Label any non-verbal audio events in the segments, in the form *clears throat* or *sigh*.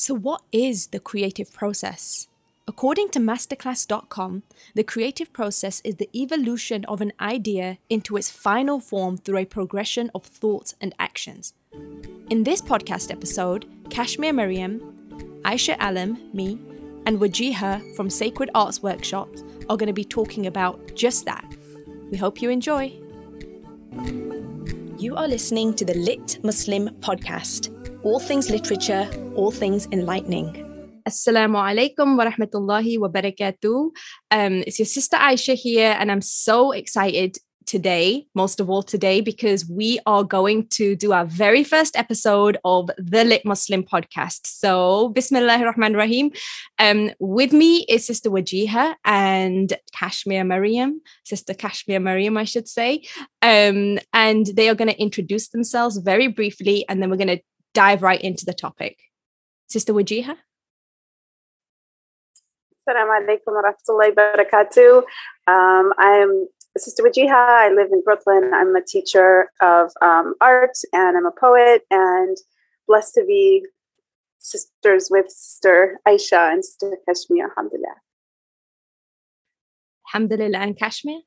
So, what is the creative process? According to masterclass.com, the creative process is the evolution of an idea into its final form through a progression of thoughts and actions. In this podcast episode, Kashmir Miriam, Aisha Alam, me, and Wajiha from Sacred Arts Workshops are going to be talking about just that. We hope you enjoy. You are listening to the Lit Muslim podcast all things literature, all things enlightening. Assalamu alaikum wa rahmatullahi wa barakatuh. Um, it's your sister Aisha here, and I'm so excited today, most of all today, because we are going to do our very first episode of the Lit Muslim podcast. So, Bismillah Rahman Rahim. Um, with me is Sister Wajiha and Kashmir Mariam, Sister Kashmir Mariam, I should say. Um, and they are going to introduce themselves very briefly, and then we're going to dive right into the topic. Sister Wajiha? Assalamu alaikum wa rahmatullahi barakatuh. Um, I'm Sister Wajiha. I live in Brooklyn. I'm a teacher of um, art and I'm a poet and blessed to be sisters with Sister Aisha and Sister Kashmir. Alhamdulillah. Alhamdulillah and Kashmir?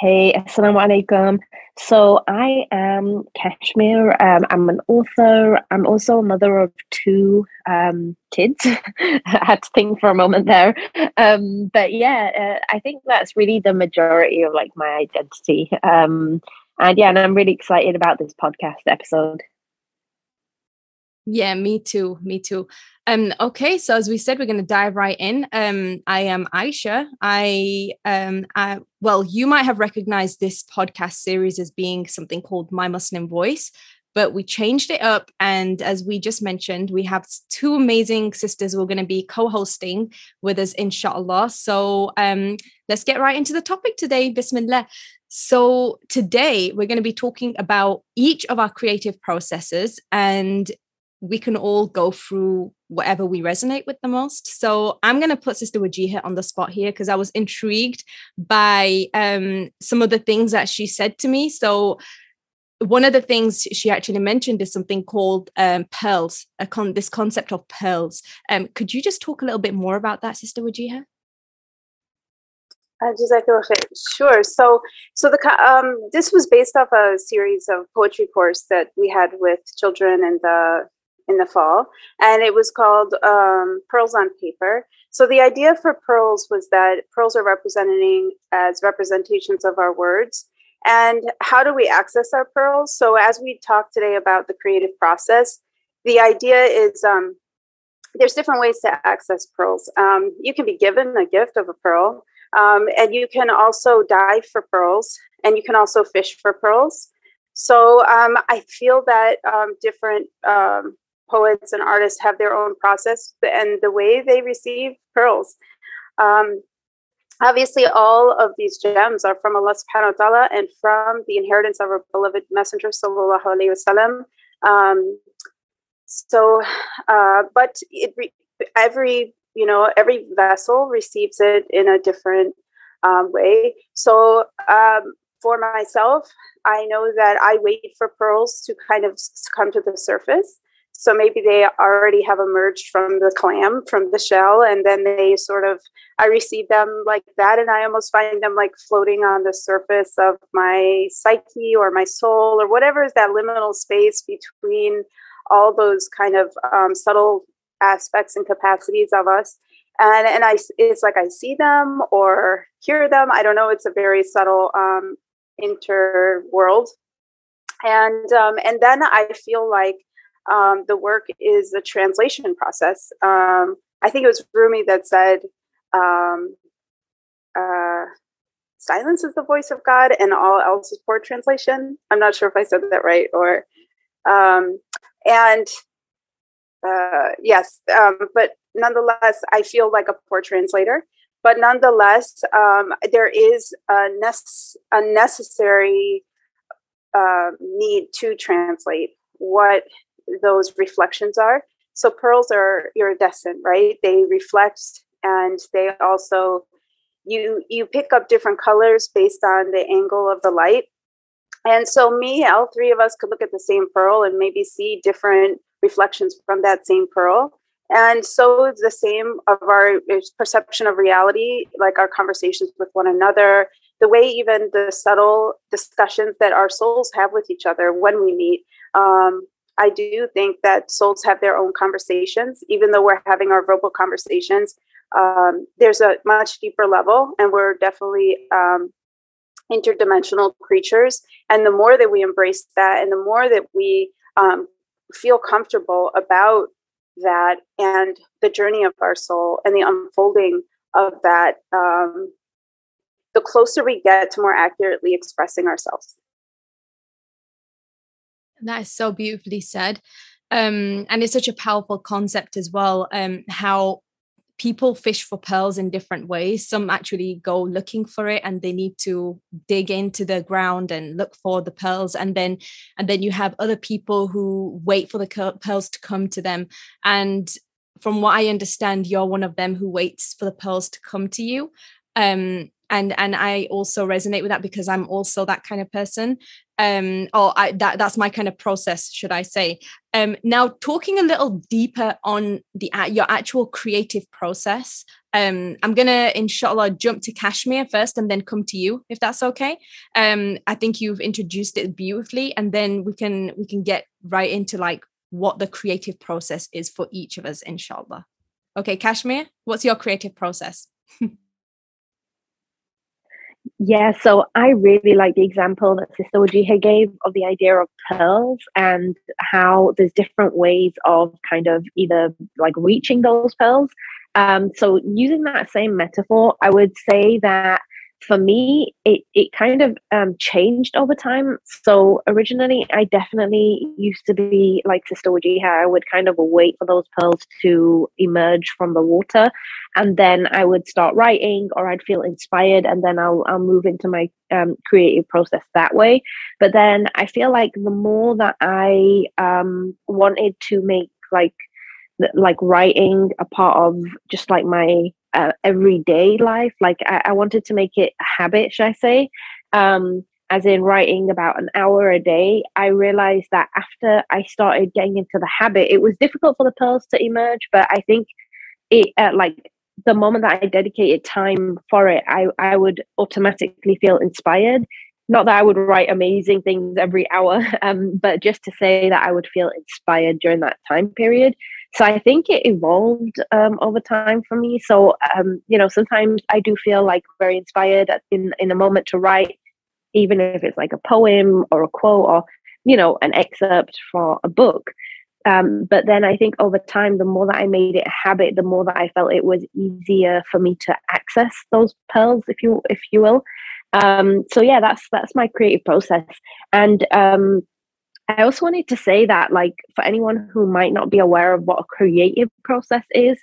Hey, Assalamu alaikum. So I am Kashmir. Um, I'm an author. I'm also a mother of two um, kids. *laughs* I had to think for a moment there. Um, but yeah, uh, I think that's really the majority of like my identity. Um, and yeah, and I'm really excited about this podcast episode. Yeah, me too. Me too. Um, okay, so as we said, we're going to dive right in. Um, I am Aisha. I um, I, well, you might have recognized this podcast series as being something called My Muslim Voice, but we changed it up. And as we just mentioned, we have two amazing sisters who are going to be co-hosting with us, inshallah. So um, let's get right into the topic today. Bismillah. So today we're going to be talking about each of our creative processes and we can all go through whatever we resonate with the most. So I'm going to put Sister Wajiha on the spot here because I was intrigued by um, some of the things that she said to me. So one of the things she actually mentioned is something called um, pearls, con- this concept of pearls. Um, could you just talk a little bit more about that, Sister Wajiha? Uh, sure. So, so the um, this was based off a series of poetry course that we had with children in the in the fall, and it was called um, Pearls on Paper. So the idea for pearls was that pearls are representing as representations of our words. And how do we access our pearls? So as we talk today about the creative process, the idea is um, there's different ways to access pearls. Um, you can be given a gift of a pearl, um, and you can also dive for pearls, and you can also fish for pearls. So um, I feel that um, different um, poets and artists have their own process and the way they receive pearls. Um, obviously, all of these gems are from Allah subhanahu wa ta'ala and from the inheritance of our beloved Messenger sallallahu alayhi wasallam. Um, so, uh, but it re- every you know every vessel receives it in a different um, way. So um, for myself, I know that I wait for pearls to kind of come to the surface. So maybe they already have emerged from the clam, from the shell, and then they sort of, I receive them like that, and I almost find them like floating on the surface of my psyche or my soul or whatever is that liminal space between all those kind of um, subtle aspects and capacities of us. And, and I, it's like I see them or hear them. I don't know. It's a very subtle um, inter world. And, um, and then I feel like um, the work is the translation process. Um, I think it was Rumi that said, um, uh, silence is the voice of God and all else is poor translation. I'm not sure if I said that right or, um, and uh, yes, um, but nonetheless, I feel like a poor translator. But nonetheless, um, there is a, nece- a necessary uh, need to translate what those reflections are. So pearls are iridescent, right? They reflect and they also you you pick up different colors based on the angle of the light. And so me, all three of us could look at the same pearl and maybe see different reflections from that same pearl and so it's the same of our perception of reality like our conversations with one another the way even the subtle discussions that our souls have with each other when we meet um, i do think that souls have their own conversations even though we're having our verbal conversations um, there's a much deeper level and we're definitely um, interdimensional creatures. And the more that we embrace that and the more that we um, feel comfortable about that and the journey of our soul and the unfolding of that um, the closer we get to more accurately expressing ourselves that is so beautifully said um, and it's such a powerful concept as well um, how people fish for pearls in different ways. Some actually go looking for it and they need to dig into the ground and look for the pearls. And then and then you have other people who wait for the pearls to come to them. And from what I understand, you're one of them who waits for the pearls to come to you. Um, and and I also resonate with that because I'm also that kind of person um or I, that that's my kind of process should i say. Um now talking a little deeper on the your actual creative process um i'm gonna inshallah jump to kashmir first and then come to you if that's okay. Um i think you've introduced it beautifully and then we can we can get right into like what the creative process is for each of us inshallah. Okay kashmir what's your creative process *laughs* Yeah, so I really like the example that Sister Wajiha gave of the idea of pearls and how there's different ways of kind of either like reaching those pearls. Um, so using that same metaphor, I would say that for me, it, it kind of um, changed over time. So originally, I definitely used to be like Sister Wajiha. I would kind of wait for those pearls to emerge from the water, and then I would start writing, or I'd feel inspired, and then I'll I'll move into my um, creative process that way. But then I feel like the more that I um, wanted to make like like writing a part of just like my uh, everyday life. Like I, I, wanted to make it a habit, should I say? Um, as in writing about an hour a day. I realized that after I started getting into the habit, it was difficult for the pearls to emerge. But I think it, uh, like the moment that I dedicated time for it, I I would automatically feel inspired. Not that I would write amazing things every hour, *laughs* um, but just to say that I would feel inspired during that time period so I think it evolved um, over time for me. So um, you know, sometimes I do feel like very inspired in in a moment to write, even if it's like a poem or a quote or you know an excerpt for a book. Um, but then I think over time, the more that I made it a habit, the more that I felt it was easier for me to access those pearls, if you if you will. Um, so yeah, that's that's my creative process, and um, I also wanted to say that, like, for anyone who might not be aware of what a creative process is,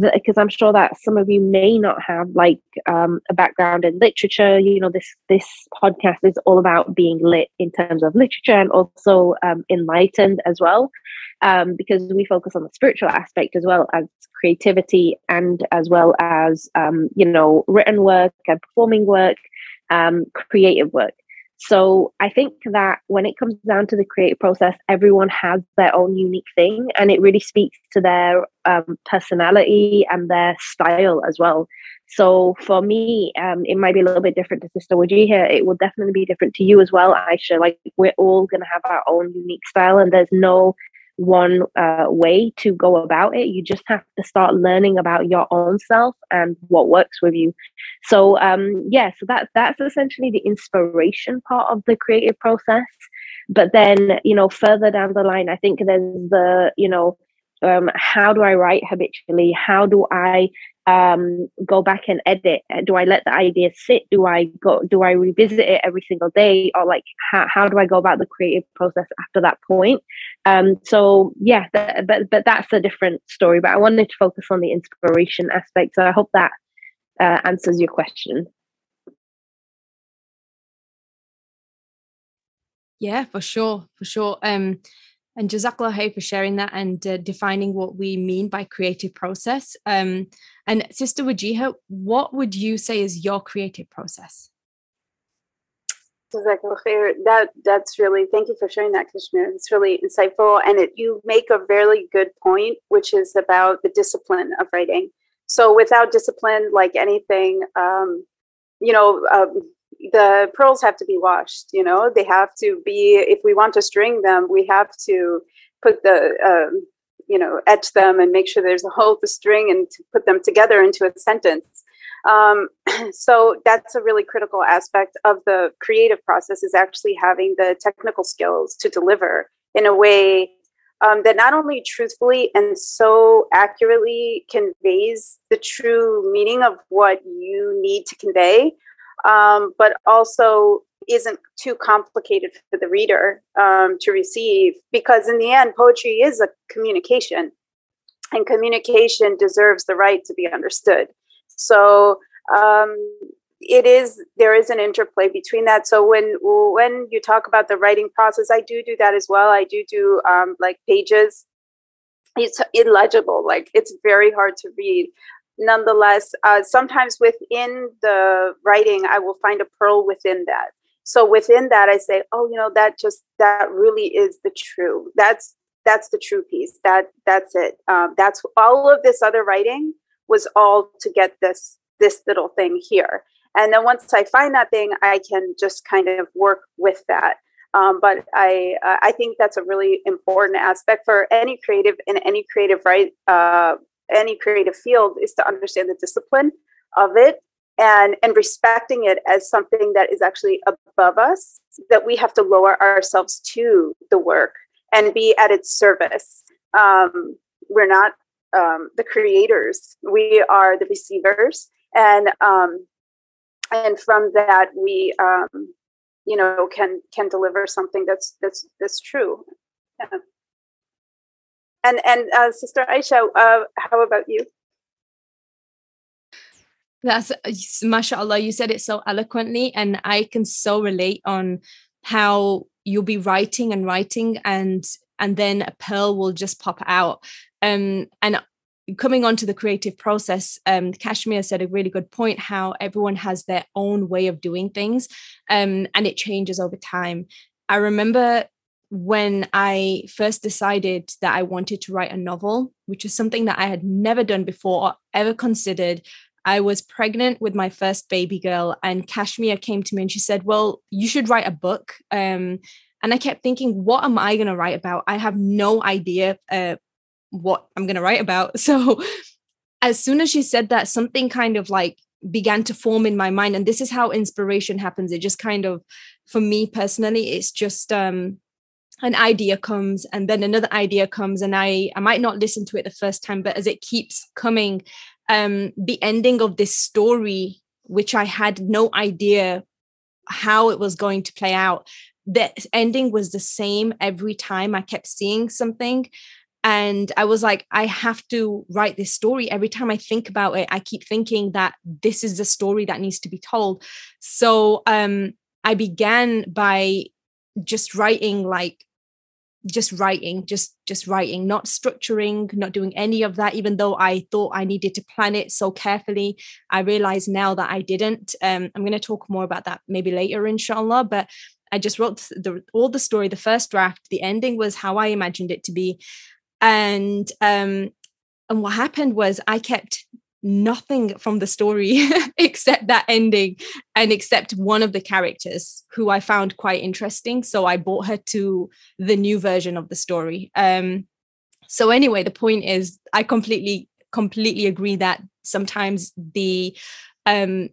because I'm sure that some of you may not have like um, a background in literature. You know, this this podcast is all about being lit in terms of literature and also um, enlightened as well, um, because we focus on the spiritual aspect as well as creativity and as well as um, you know written work and performing work, um, creative work. So I think that when it comes down to the creative process, everyone has their own unique thing, and it really speaks to their um, personality and their style as well. So for me, um, it might be a little bit different to Sister Wajiha. It will definitely be different to you as well, Aisha. Like we're all to have our own unique style, and there's no one uh, way to go about it. You just have to start learning about your own self and what works with you. So um, yeah, so that that's essentially the inspiration part of the creative process. But then you know further down the line, I think there's the you know um, how do I write habitually? How do I um, go back and edit? Do I let the idea sit? Do I go? Do I revisit it every single day, or like how, how do I go about the creative process after that point? Um, so yeah, th- but but that's a different story. But I wanted to focus on the inspiration aspect. So I hope that uh, answers your question. Yeah, for sure, for sure. Um, and Jazakallah for sharing that and uh, defining what we mean by creative process. Um, and Sister Wajiha, what would you say is your creative process? That that's really thank you for sharing that, Kashmir. It's really insightful, and it, you make a very good point, which is about the discipline of writing. So without discipline, like anything, um, you know, um, the pearls have to be washed. You know, they have to be. If we want to string them, we have to put the um, you know etch them and make sure there's a hole to *laughs* string and to put them together into a sentence um, *clears throat* so that's a really critical aspect of the creative process is actually having the technical skills to deliver in a way um, that not only truthfully and so accurately conveys the true meaning of what you need to convey, um, but also isn't too complicated for the reader um, to receive. Because in the end, poetry is a communication, and communication deserves the right to be understood. So um, it is there is an interplay between that. So when when you talk about the writing process, I do do that as well. I do do um, like pages. It's illegible, like it's very hard to read. Nonetheless, uh, sometimes within the writing, I will find a pearl within that. So within that, I say, oh, you know, that just that really is the true. That's that's the true piece. That that's it. Um, that's all of this other writing was all to get this this little thing here and then once i find that thing i can just kind of work with that um, but i uh, i think that's a really important aspect for any creative in any creative right uh, any creative field is to understand the discipline of it and and respecting it as something that is actually above us that we have to lower ourselves to the work and be at its service um, we're not um, the creators. We are the receivers, and um, and from that we um, you know can can deliver something that's that's that's true. Yeah. And and uh, Sister Aisha, uh, how about you? That's mashallah. You said it so eloquently, and I can so relate on how you'll be writing and writing and and then a pearl will just pop out um, and coming on to the creative process, um, Kashmir said a really good point how everyone has their own way of doing things um, and it changes over time. I remember when I first decided that I wanted to write a novel, which is something that I had never done before or ever considered. I was pregnant with my first baby girl, and Kashmir came to me and she said, Well, you should write a book. Um, and I kept thinking, what am I going to write about? I have no idea uh, what I'm going to write about. *laughs* So as soon as she said that, something kind of like began to form in my mind. And this is how inspiration happens. It just kind of, for me personally, it's just um an idea comes and then another idea comes and I I might not listen to it the first time, but as it keeps coming, um, the ending of this story, which I had no idea how it was going to play out, the ending was the same every time I kept seeing something. And i was like i have to write this story. Every time i think about it i keep thinking that this is the story that needs to be told. So um i began by just writing like just writing just just writing not structuring not doing any of that even though i thought i needed to plan it so carefully i realize now that i didn't. Um, i'm going to talk more about that maybe later inshallah but i just wrote the, all the story the first draft the ending was how i imagined it to be. And um and what happened was i kept nothing from the story *laughs* except that ending and except one of the characters who i found quite interesting so i brought her to the new version of the story. Um so anyway the point is i completely completely agree that sometimes the um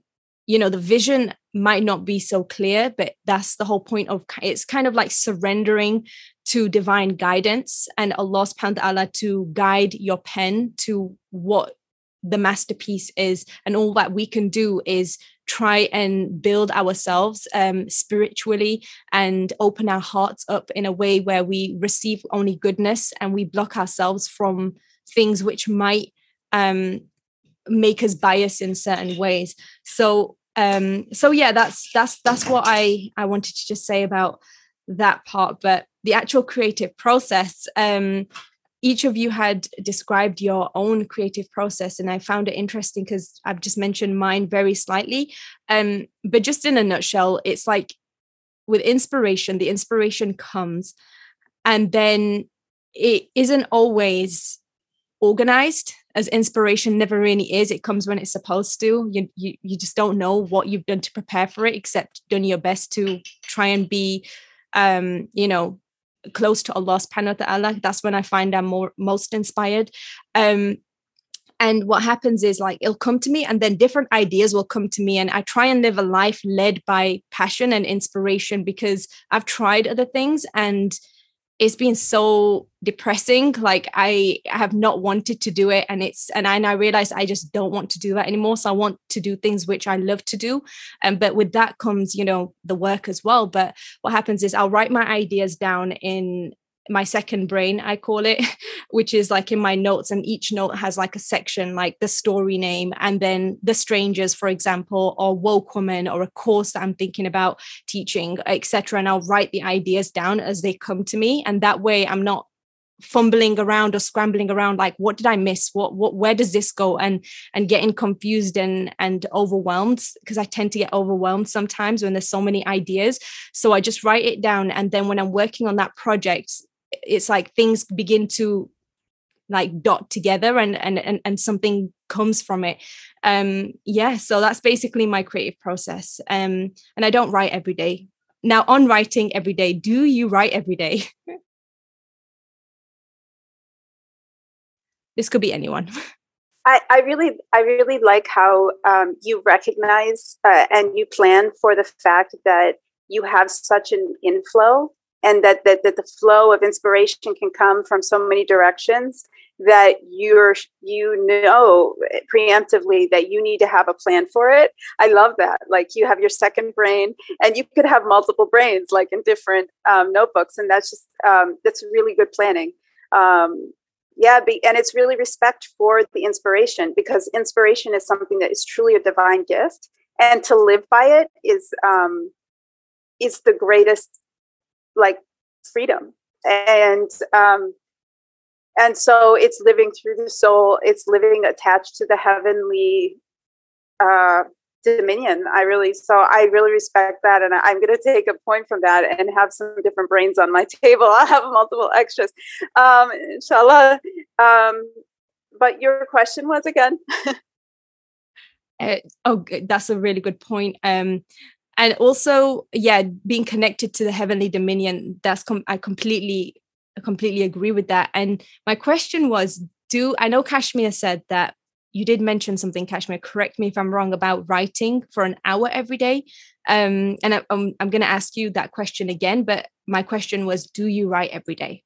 you know the vision might not be so clear but that's the whole point of it's kind of like surrendering to divine guidance and Allah subhanahu wa ta'ala to guide your pen to what the masterpiece is and all that we can do is try and build ourselves um, spiritually and open our hearts up in a way where we receive only goodness and we block ourselves from things which might um, make us bias in certain ways. So um so yeah that's that's that's what i i wanted to just say about that part. But the actual creative process um each of you had described your own creative process and i found it interesting because i've just mentioned mine very slightly. Um but just in a nutshell it's like with inspiration, the inspiration comes, and then it isn't always organized as inspiration never really is. It comes when it's supposed to. You, you you just don't know what you've done to prepare for it except done your best to try and be um you know close to Allah subhanahu wa ta'ala that's when I find I'm more most inspired. Um and what happens is like it'll come to me and then different ideas will come to me and i try and live a life led by passion and inspiration because i've tried other things and it's been so depressing. Like i have not wanted to do it and it's and I, and I i just don't want to do that anymore. So i want to do things which i love to do. And um, but with that comes you know the work as well. But what happens is i'll write my ideas down in my second brain i call it *laughs* which is like in my notes and each note has like a section like the story name and then the strangers for example or woke woman or a course that i'm thinking about teaching etc and i'll write the ideas down as they come to me and that way i'm not fumbling around or scrambling around like what did i miss? What what where does this go? And and getting confused and and overwhelmed because i tend to get overwhelmed sometimes when there's so many ideas. So i just write it down and then when i'm working on that project it's like things begin to like dot together and and and, and something comes from it. Um yeah so that's basically my creative process. Um and i don't write every day. Now on writing every day do you write every day? *laughs* This could be anyone. *laughs* I, I really I really like how um, you recognize uh, and you plan for the fact that you have such an inflow and that, that that the flow of inspiration can come from so many directions that you're you know preemptively that you need to have a plan for it. I love that. Like you have your second brain and you could have multiple brains like in different um, notebooks and that's just um, that's really good planning. Um, yeah be, and it's really respect for the inspiration because inspiration is something that is truly a divine gift and to live by it is um is the greatest like freedom. And um and so it's living through the soul it's living attached to the heavenly uh dominion. I really so i really respect that and i'm going to take a point from that and have some different brains on my *laughs* table. I'll have multiple extras. Um inshallah. Um but your question was again? Uh, *laughs* oh that's a really good point. Um and also yeah being connected to the heavenly dominion that's com- i completely completely agree with that. And my question was do i know kashmir said that you did mention something kashmir correct me if i'm wrong about writing for an hour every day. Um, and I, I'm, I'm going to ask you that question again but my question was do you write every day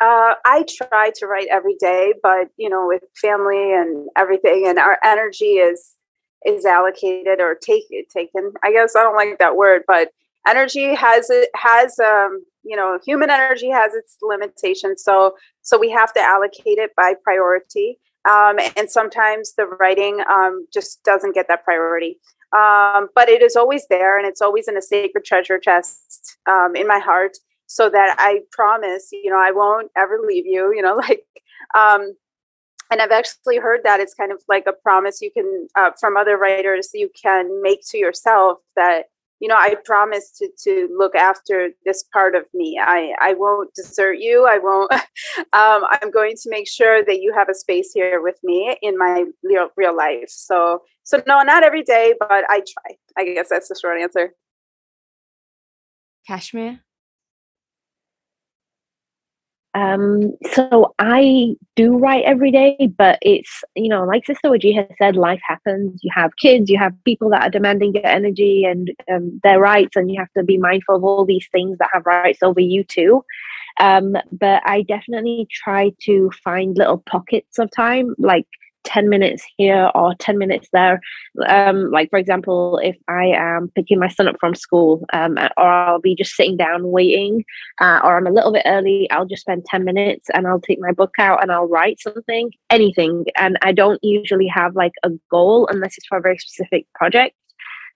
Uh, I try to write every day, but you know, with family and everything, and our energy is is allocated or take, taken. I guess I don't like that word, but energy has it has um you know human energy has its limitations so so we have to allocate it by priority. Um, and sometimes the writing um, just doesn't get that priority. Um, but it is always there and it's always in a sacred treasure chest um, in my heart so that I promise, you know, I won't ever leave you, you know, *laughs* like, um, and I've actually heard that it's kind of like a promise you can, uh, from other writers, you can make to yourself that, you know, I promise to, to look after this part of me. I, I won't desert you. I won't, *laughs* um, I'm going to make sure that you have a space here with me in my real, real life. So, so no, not every day, but I try. I guess that's the short answer. Kashmir? Um, so I do write every day, but it's, you know, like Sister Wajiha said, life happens. You have kids, you have people that are demanding your energy and um, their rights, and you have to be mindful of all these things that have rights over you too. Um, but I definitely try to find little pockets of time, like 10 minutes here or 10 minutes there. Um, like, for example, if I am picking my son up from school um, or I'll be just sitting down waiting, uh, or I'm a little bit early, I'll just spend 10 minutes and I'll take my book out and I'll write something, anything. And I don't usually have like a goal unless it's for a very specific project.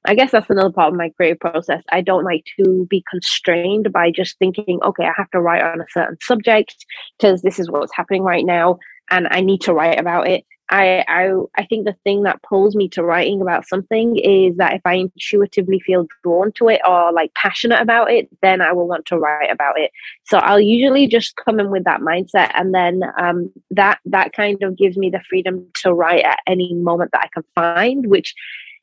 I guess that's another part of my creative process. I don't like to be constrained by just thinking, okay, I have to write on a certain subject because this is what's happening right now and I need to write about it I, I I think the thing that pulls me to writing about something is that if I intuitively feel drawn to it or like passionate about it, then I will want to write about it. So I'll usually just come in with that mindset, and then um, that that kind of gives me the freedom to write at any moment that I can find. Which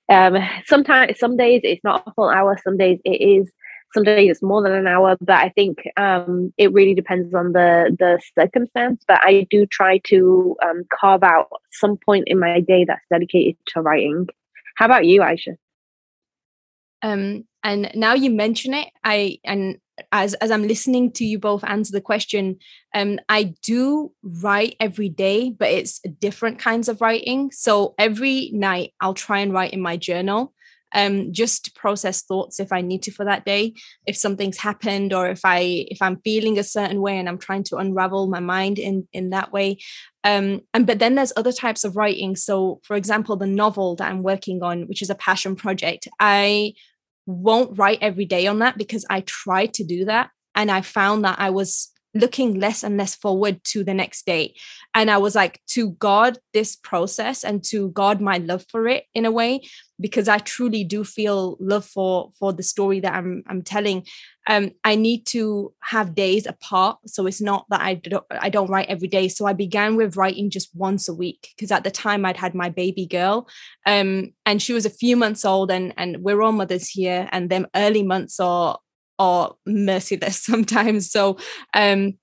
um, sometimes some days it's not a full hour, some days it is some days it's more than an hour but i think um, it really depends on the the circumstance. But i do try to um, carve out some point in my day that's dedicated to writing. How about you aisha? Um and now you mention it i and as as i'm listening to you both answer the question um i do write every day but it's different kinds of writing. So every night i'll try and write in my journal um, just to process thoughts if I need to for that day. If something's happened or if I if I'm feeling a certain way and I'm trying to unravel my mind in in that way. Um, and but then there's other types of writing. So for example, the novel that I'm working on, which is a passion project, I won't write every day on that because I tried to do that and I found that I was looking less and less forward to the next day. And i was like to god this process and to god my love for it in a way because i truly do feel love for for the story that i'm i'm telling. Um i need to have days apart so it's not that i don't i don't write every day. So i began with writing just once a week because at the time i'd had my baby girl. Um and she was a few months old and and we're all mothers here and them early months are are merciless *laughs* sometimes. So um,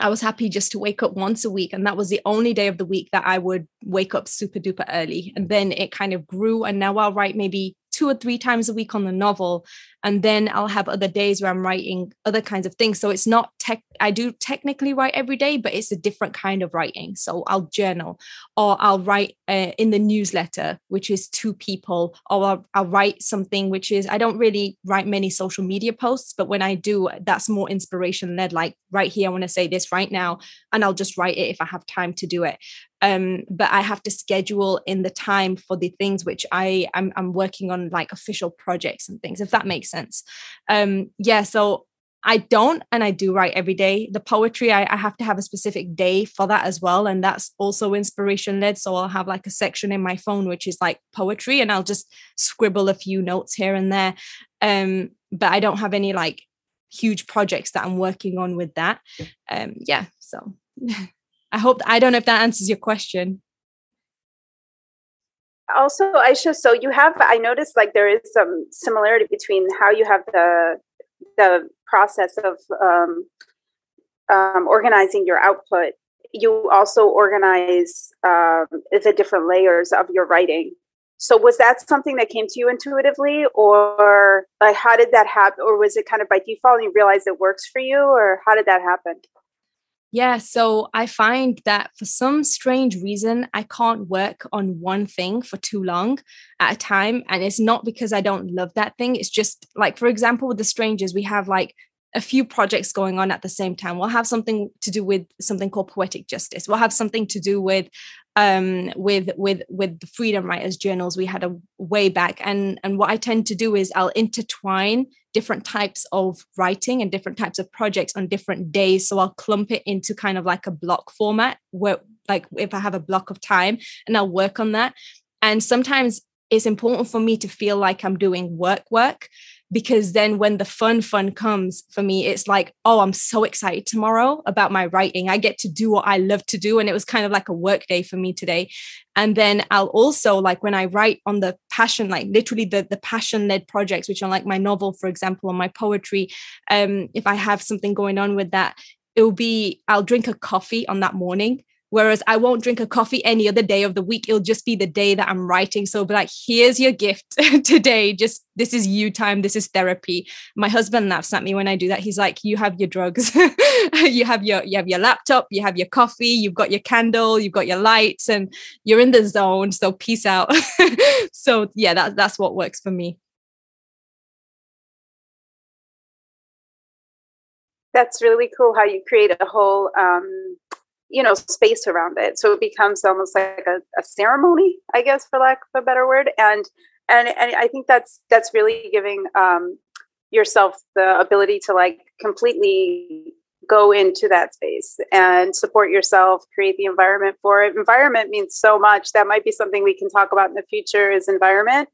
I was happy just to wake up once a week. And that was the only day of the week that I would wake up super duper early. And then it kind of grew. And now I'll write maybe two or three times a week on the novel and then i'll have other days where i'm writing other kinds of things. So it's not tech i do technically write every day but it's a different kind of writing. So i'll journal or i'll write uh, in the newsletter which is two people or I'll, I'll write something which is i don't really write many social media posts but when i do that's more inspiration led like right here i want to say this right now and i'll just write it if i have time to do it um, but I have to schedule in the time for the things which I I'm, I'm working on, like official projects and things, if that makes sense. Um, yeah, so I don't, and I do write every day. The poetry, I, I have to have a specific day for that as well, and that's also inspiration led. So I'll have like a section in my phone which is like poetry, and I'll just scribble a few notes here and there. Um, but I don't have any like huge projects that I'm working on with that. Um, yeah, so. *laughs* I hope I don't know if that answers your question. Also, Aisha, so you have I noticed like there is some similarity between how you have the the process of um, um, organizing your output. You also organize um, the different layers of your writing. So was that something that came to you intuitively, or like how did that happen, or was it kind of by default and you realized it works for you, or how did that happen? Yeah, so I find that for some strange reason, I can't work on one thing for too long at a time. And it's not because I don't love that thing. It's just like, for example, with the strangers, we have like a few projects going on at the same time. We'll have something to do with something called poetic justice. We'll have something to do with um, with with with the freedom writers journals we had a way back. And and what i tend to do is i'll intertwine different types of writing and different types of projects on different days. So i'll clump it into kind of like a block format where like if i have a block of time and i'll work on that. And sometimes it's important for me to feel like i'm doing work work because then when the fun fun comes for me it's like oh i'm so excited tomorrow about my writing. I get to do what i love to do and it was kind of like a work day for me today. And then i'll also like when i write on the passion like literally the the passion led projects which are like my novel for example or my poetry um if i have something going on with that it'll be i'll drink a coffee on that morning Whereas I won't drink a coffee any other day of the week. It'll just be the day that I'm writing. So be like, here's your gift *laughs* today. Just this is you time. This is therapy. My husband laughs at me when I do that. He's like, you have your drugs. *laughs* you have your you have your laptop, you have your coffee, you've got your candle, you've got your lights, and you're in the zone. So peace out. *laughs* so yeah, that's that's what works for me. That's really cool how you create a whole um you know space around it. So it becomes almost like a, a ceremony i guess for lack of a better word. And and and i think that's that's really giving um yourself the ability to like completely go into that space and support yourself create the environment for it. Environment means so much. That might be something we can talk about in the future is environment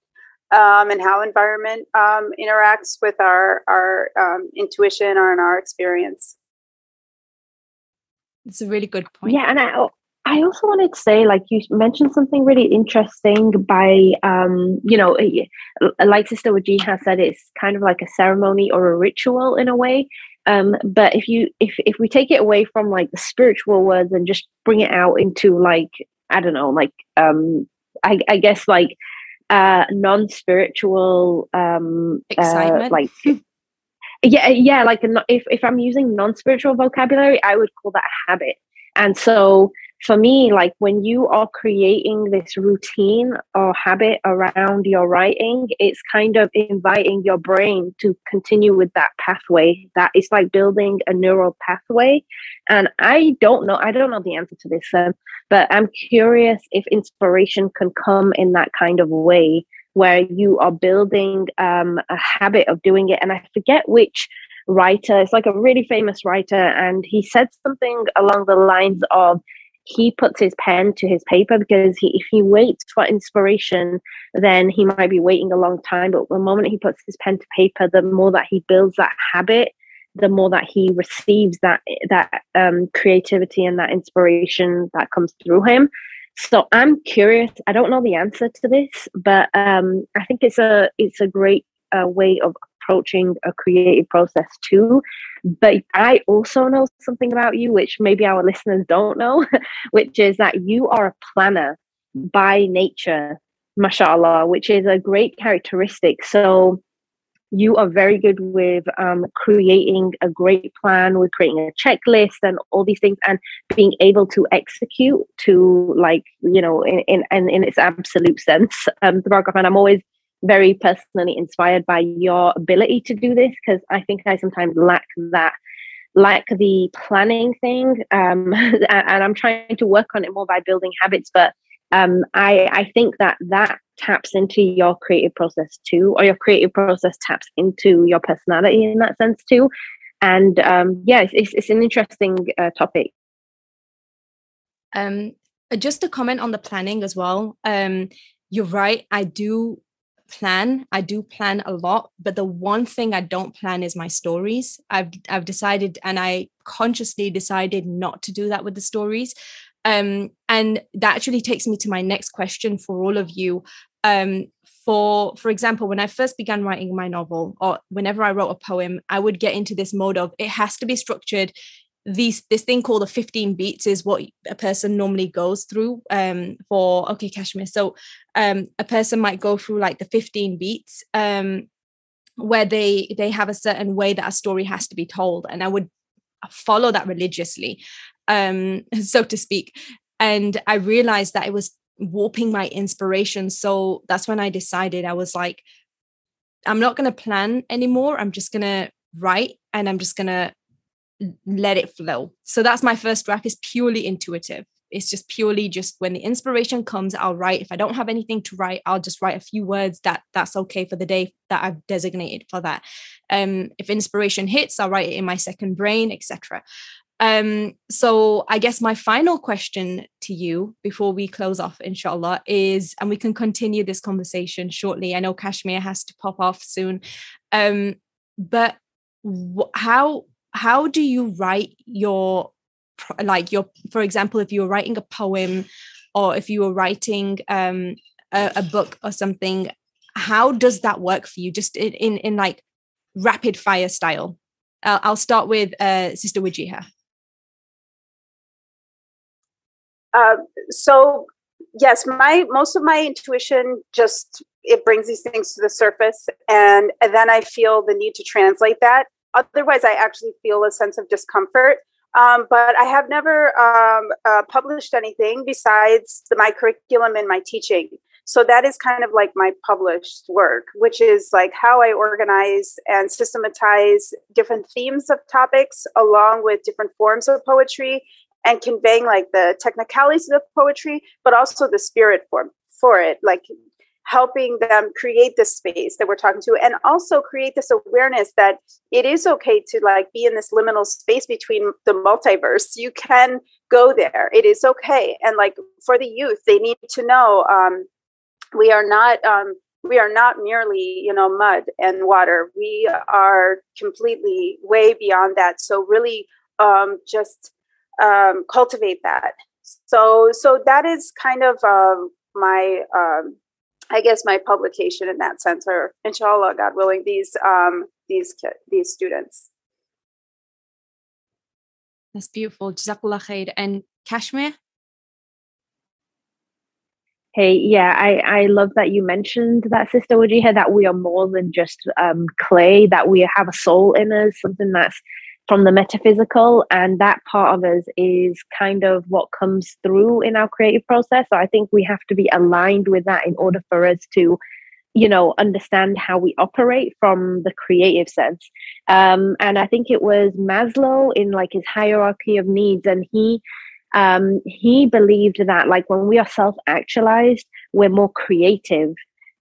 um, and how environment um, interacts with our our um, intuition or in our experience it's a really good point yeah and i I also wanted to say, like you mentioned something really interesting by, um, you know, like Sister has said, it's kind of like a ceremony or a ritual in a way. Um, but if you if if we take it away from like the spiritual words and just bring it out into like I don't know, like um, I, I guess like uh, non-spiritual um, uh, excitement, uh, like *laughs* yeah, yeah, like if if I'm using non-spiritual vocabulary, I would call that a habit. And so for me, like when you are creating this routine or habit around your writing, it's kind of inviting your brain to continue with that pathway. That is like building a neural pathway. And I don't know, I don't know the answer to this, um, but I'm curious if inspiration can come in that kind of way where you are building um, a habit of doing it. And I forget which writer, it's like a really famous writer, and he said something along the lines of, he puts his pen to his paper because he, if he waits for inspiration, then he might be waiting a long time. But the moment he puts his pen to paper, the more that he builds that habit, the more that he receives that that um, creativity and that inspiration that comes through him. So I'm curious. I don't know the answer to this, but um, I think it's a it's a great uh, way of approaching a creative process too. But I also know something about you, which maybe our listeners don't know, *laughs* which is that you are a planner by nature, mashallah, which is a great characteristic. So you are very good with um, creating a great plan, with creating a checklist and all these things, and being able to execute to like you know in in in, its absolute sense. *laughs* Um, and I'm always very personally inspired by your ability to do this because I think I sometimes lack that lack the planning thing um, *laughs* and i'm trying to work on it more by building habits but um, I, I think that that taps into your creative process too or your creative process taps into your personality in that sense too and um, yeah it's, it's, an interesting uh, topic um, just to comment on the planning as well um, you're right i do plan. I do plan a lot, but the one thing I don't plan is my stories. I've I've decided and I consciously decided not to do that with the stories. Um, and that actually takes me to my next question for all of you. Um, for for example, when I first began writing my novel, or whenever I wrote a poem, I would get into this mode of it has to be structured these this thing called the 15 beats is what a person normally goes through um for okay kashmir so um a person might go through like the 15 beats um where they they have a certain way that a story has to be told and i would follow that religiously um *laughs* so to speak and i realized that it was warping my inspiration so that's when i decided i was like i'm not going to plan anymore i'm just going to write and i'm just going to let it flow. So that's my first draft is purely intuitive. It's just purely just when the inspiration comes, I'll write. If I don't have anything to write, I'll just write a few words that that's okay for the day that I've designated for that. Um, if inspiration hits, I'll write it in my second brain, etc. Um, so I guess my final question to you before we close off, inshallah, is, and we can continue this conversation shortly. I know Kashmir has to pop off soon. Um, but wh- how how do you write your like your for example if you're writing a poem or if you were writing um a, a book or something how does that work for you just in in, in like rapid fire style uh, i'll start with uh sister wajiha uh, so yes my most of my intuition just it brings these things to the surface and, and then i feel the need to translate that Otherwise, I actually feel a sense of discomfort. Um, but I have never um, uh, published anything besides the, my curriculum and my teaching. So that is kind of like my published work, which is like how I organize and systematize different themes of topics along with different forms of poetry and conveying like the technicalities of poetry, but also the spirit form for it. Like helping them create this space that we're talking to and also create this awareness that it is okay to like be in this liminal space between the multiverse. You can go there. It is okay. And like for the youth they need to know um, we are not um, we are not merely you know mud and water. We are completely way beyond that. So really um, just um, cultivate that. So so that is kind of um, my um, i guess my publication in that sense or inshallah god willing these um, these these students. That's beautiful. Jazakallah khair. And kashmir? Hey, yeah, I, I love that you mentioned that, Sister Wajiha, that we are more than just um, clay, that we have a soul in us, something that's from the metaphysical. And that part of us is kind of what comes through in our creative process. So I think we have to be aligned with that in order for us to, you know, understand how we operate from the creative sense. Um, and I think it was Maslow in like his hierarchy of needs, and he um, he believed that like when we are self actualized, we're more creative.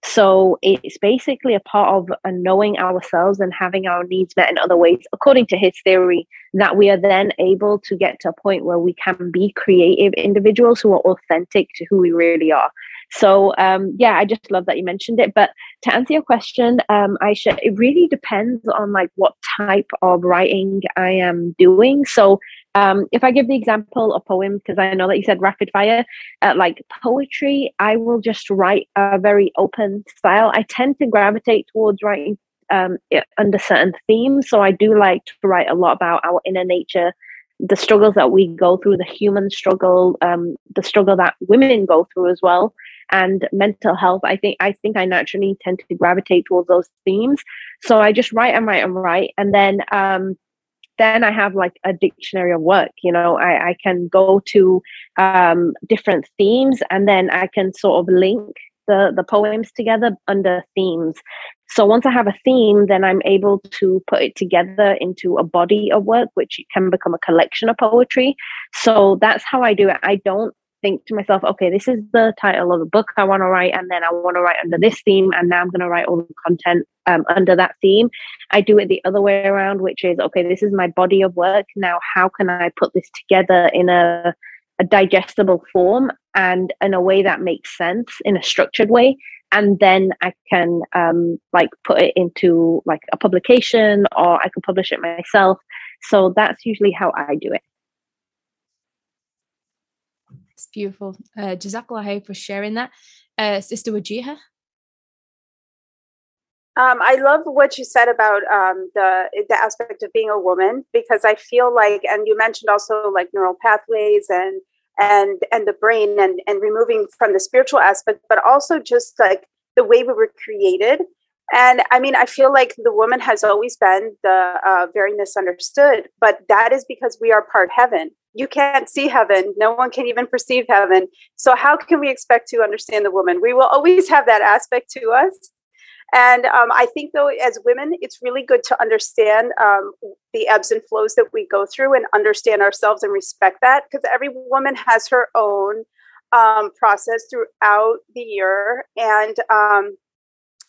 So it's basically a part of uh, knowing ourselves and having our needs met in other ways, according to his theory, that we are then able to get to a point where we can be creative individuals who are authentic to who we really are. So um, yeah, I just love that you mentioned it. But to answer your question, um, Aisha, it really depends on like what type of writing I am doing. So um, if I give the example of poem, because I know that you said rapid fire, uh, like poetry, I will just write a very open style. I tend to gravitate towards writing um, under certain themes. So I do like to write a lot about our inner nature, the struggles that we go through, the human struggle, um, the struggle that women go through as well, and mental health. I think I think I naturally tend to gravitate towards those themes. So I just write and write and write, and then um, then I have like a dictionary of work. You know, I, I can go to um, different themes and then I can sort of link the, the poems together under themes. So once I have a theme, then I'm able to put it together into a body of work, which can become a collection of poetry. So that's how I do it. I don't think to myself, okay, this is the title of the book I want to write, and then I want to write under this theme, and now I'm going to write all the content um, under that theme. I do it the other way around, which is, okay, this is my body of work. Now, how can I put this together in a, a digestible form and in a way that makes sense in a structured way? And then I can um, like put it into like a publication or I can publish it myself. So that's usually how I do it. It's beautiful. Uh, Jazakallah for sharing that. Uh, Sister Wajiha? Um, I love what you said about um, the the aspect of being a woman because I feel like, and you mentioned also like neural pathways and and and the brain and and removing from the spiritual aspect, but also just like the way we were created. And I mean, I feel like the woman has always been the uh, very misunderstood, but that is because we are part heaven you can't see heaven. No one can even perceive heaven. So, how can we expect to understand the woman? We will always have that aspect to us. And um, I think, though, as women, it's really good to understand um, the ebbs and flows that we go through and understand ourselves and respect that because every woman has her own um, process throughout the year and um,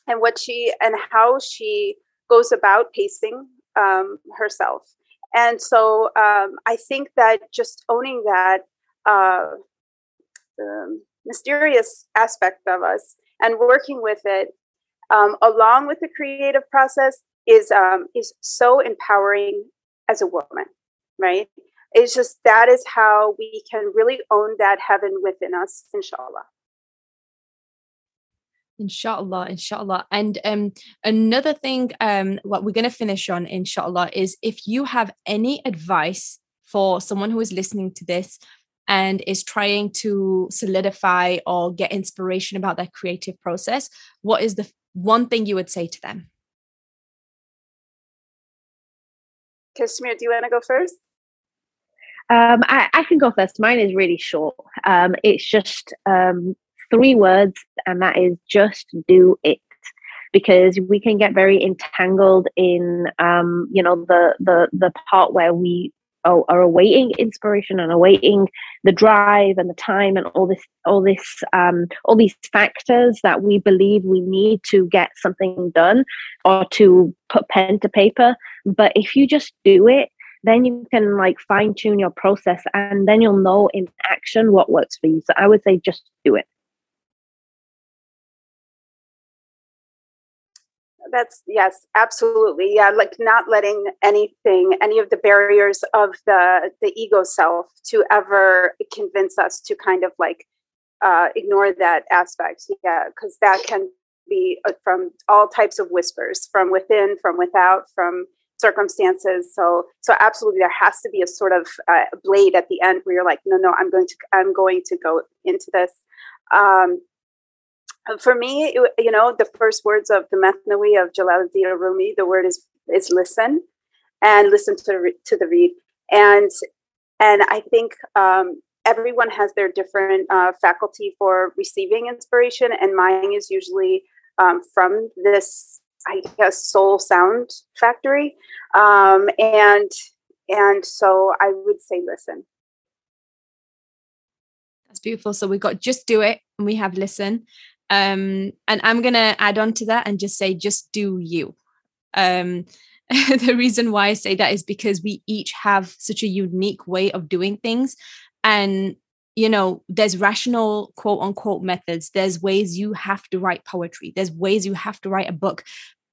and what she and how she goes about pacing um, herself. And so um, I think that just owning that uh, mysterious aspect of us and working with it um, along with the creative process is um, is so empowering as a woman, right? It's just that is how we can really own that heaven within us, inshallah. Inshallah, inshallah. And um, another thing, um, what we're going to finish on, inshallah, is if you have any advice for someone who is listening to this and is trying to solidify or get inspiration about their creative process, what is the one thing you would say to them? Kashmir, do you want to go first? Um, I, I, can go first. Mine is really short. Um, it's just um, three words, and that is just do it. Because we can get very entangled in, um, you know, the the the part where we are, are awaiting inspiration and awaiting the drive and the time and all this all this um, all these factors that we believe we need to get something done or to put pen to paper. But if you just do it then you can like fine tune your process and then you'll know in action what works for you. So i would say just do it that's yes absolutely. Yeah like not letting anything any of the barriers of the the ego self to ever convince us to kind of like uh, ignore that aspect. Yeah because that can be uh, from all types of whispers from within from without from circumstances. So so absolutely there has to be a sort of uh, blade at the end where you're like no no i'm going to i'm going to go into this. Um, for me, you know, the first words of the Mathnawi of Jalaluddin Rumi, the word is is listen, and listen to the to the reed, and and I think um, everyone has their different uh, faculty for receiving inspiration, and mine is usually um, from this, I guess, soul sound factory, um, and and so I would say listen. That's beautiful. So we've got just do it, and we have listen um and i'm gonna add on to that and just say just do you. Um *laughs* the reason why i say that is because we each have such a unique way of doing things. And you know there's rational quote unquote methods. There's ways you have to write poetry. There's ways you have to write a book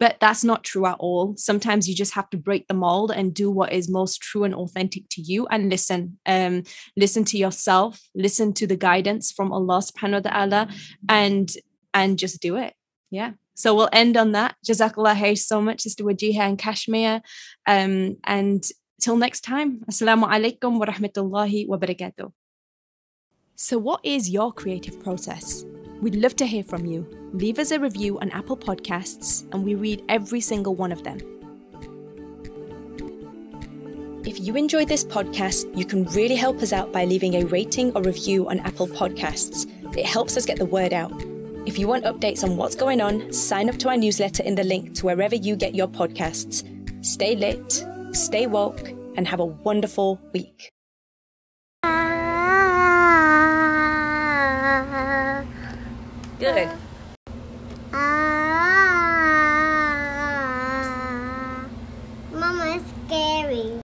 but that's not true at all. Sometimes you just have to break the mold and do what is most true and authentic to you and listen um listen to yourself listen to the guidance from allah subhanahu wa ta'ala and and just do it. Yeah. So we'll end on that. Jazakallah khair so much sister wajiha and kashmir. Um and till next time. Assalamu alaikum wa rahmatullahi wa barakatuh. So what is your creative process We'd love to hear from you. Leave us a review on Apple Podcasts, and we read every single one of them. If you enjoyed this podcast, you can really help us out by leaving a rating or review on Apple Podcasts. It helps us get the word out. If you want updates on what's going on, sign up to our newsletter in the link to wherever you get your podcasts. Stay lit, stay woke, and have a wonderful week. Good.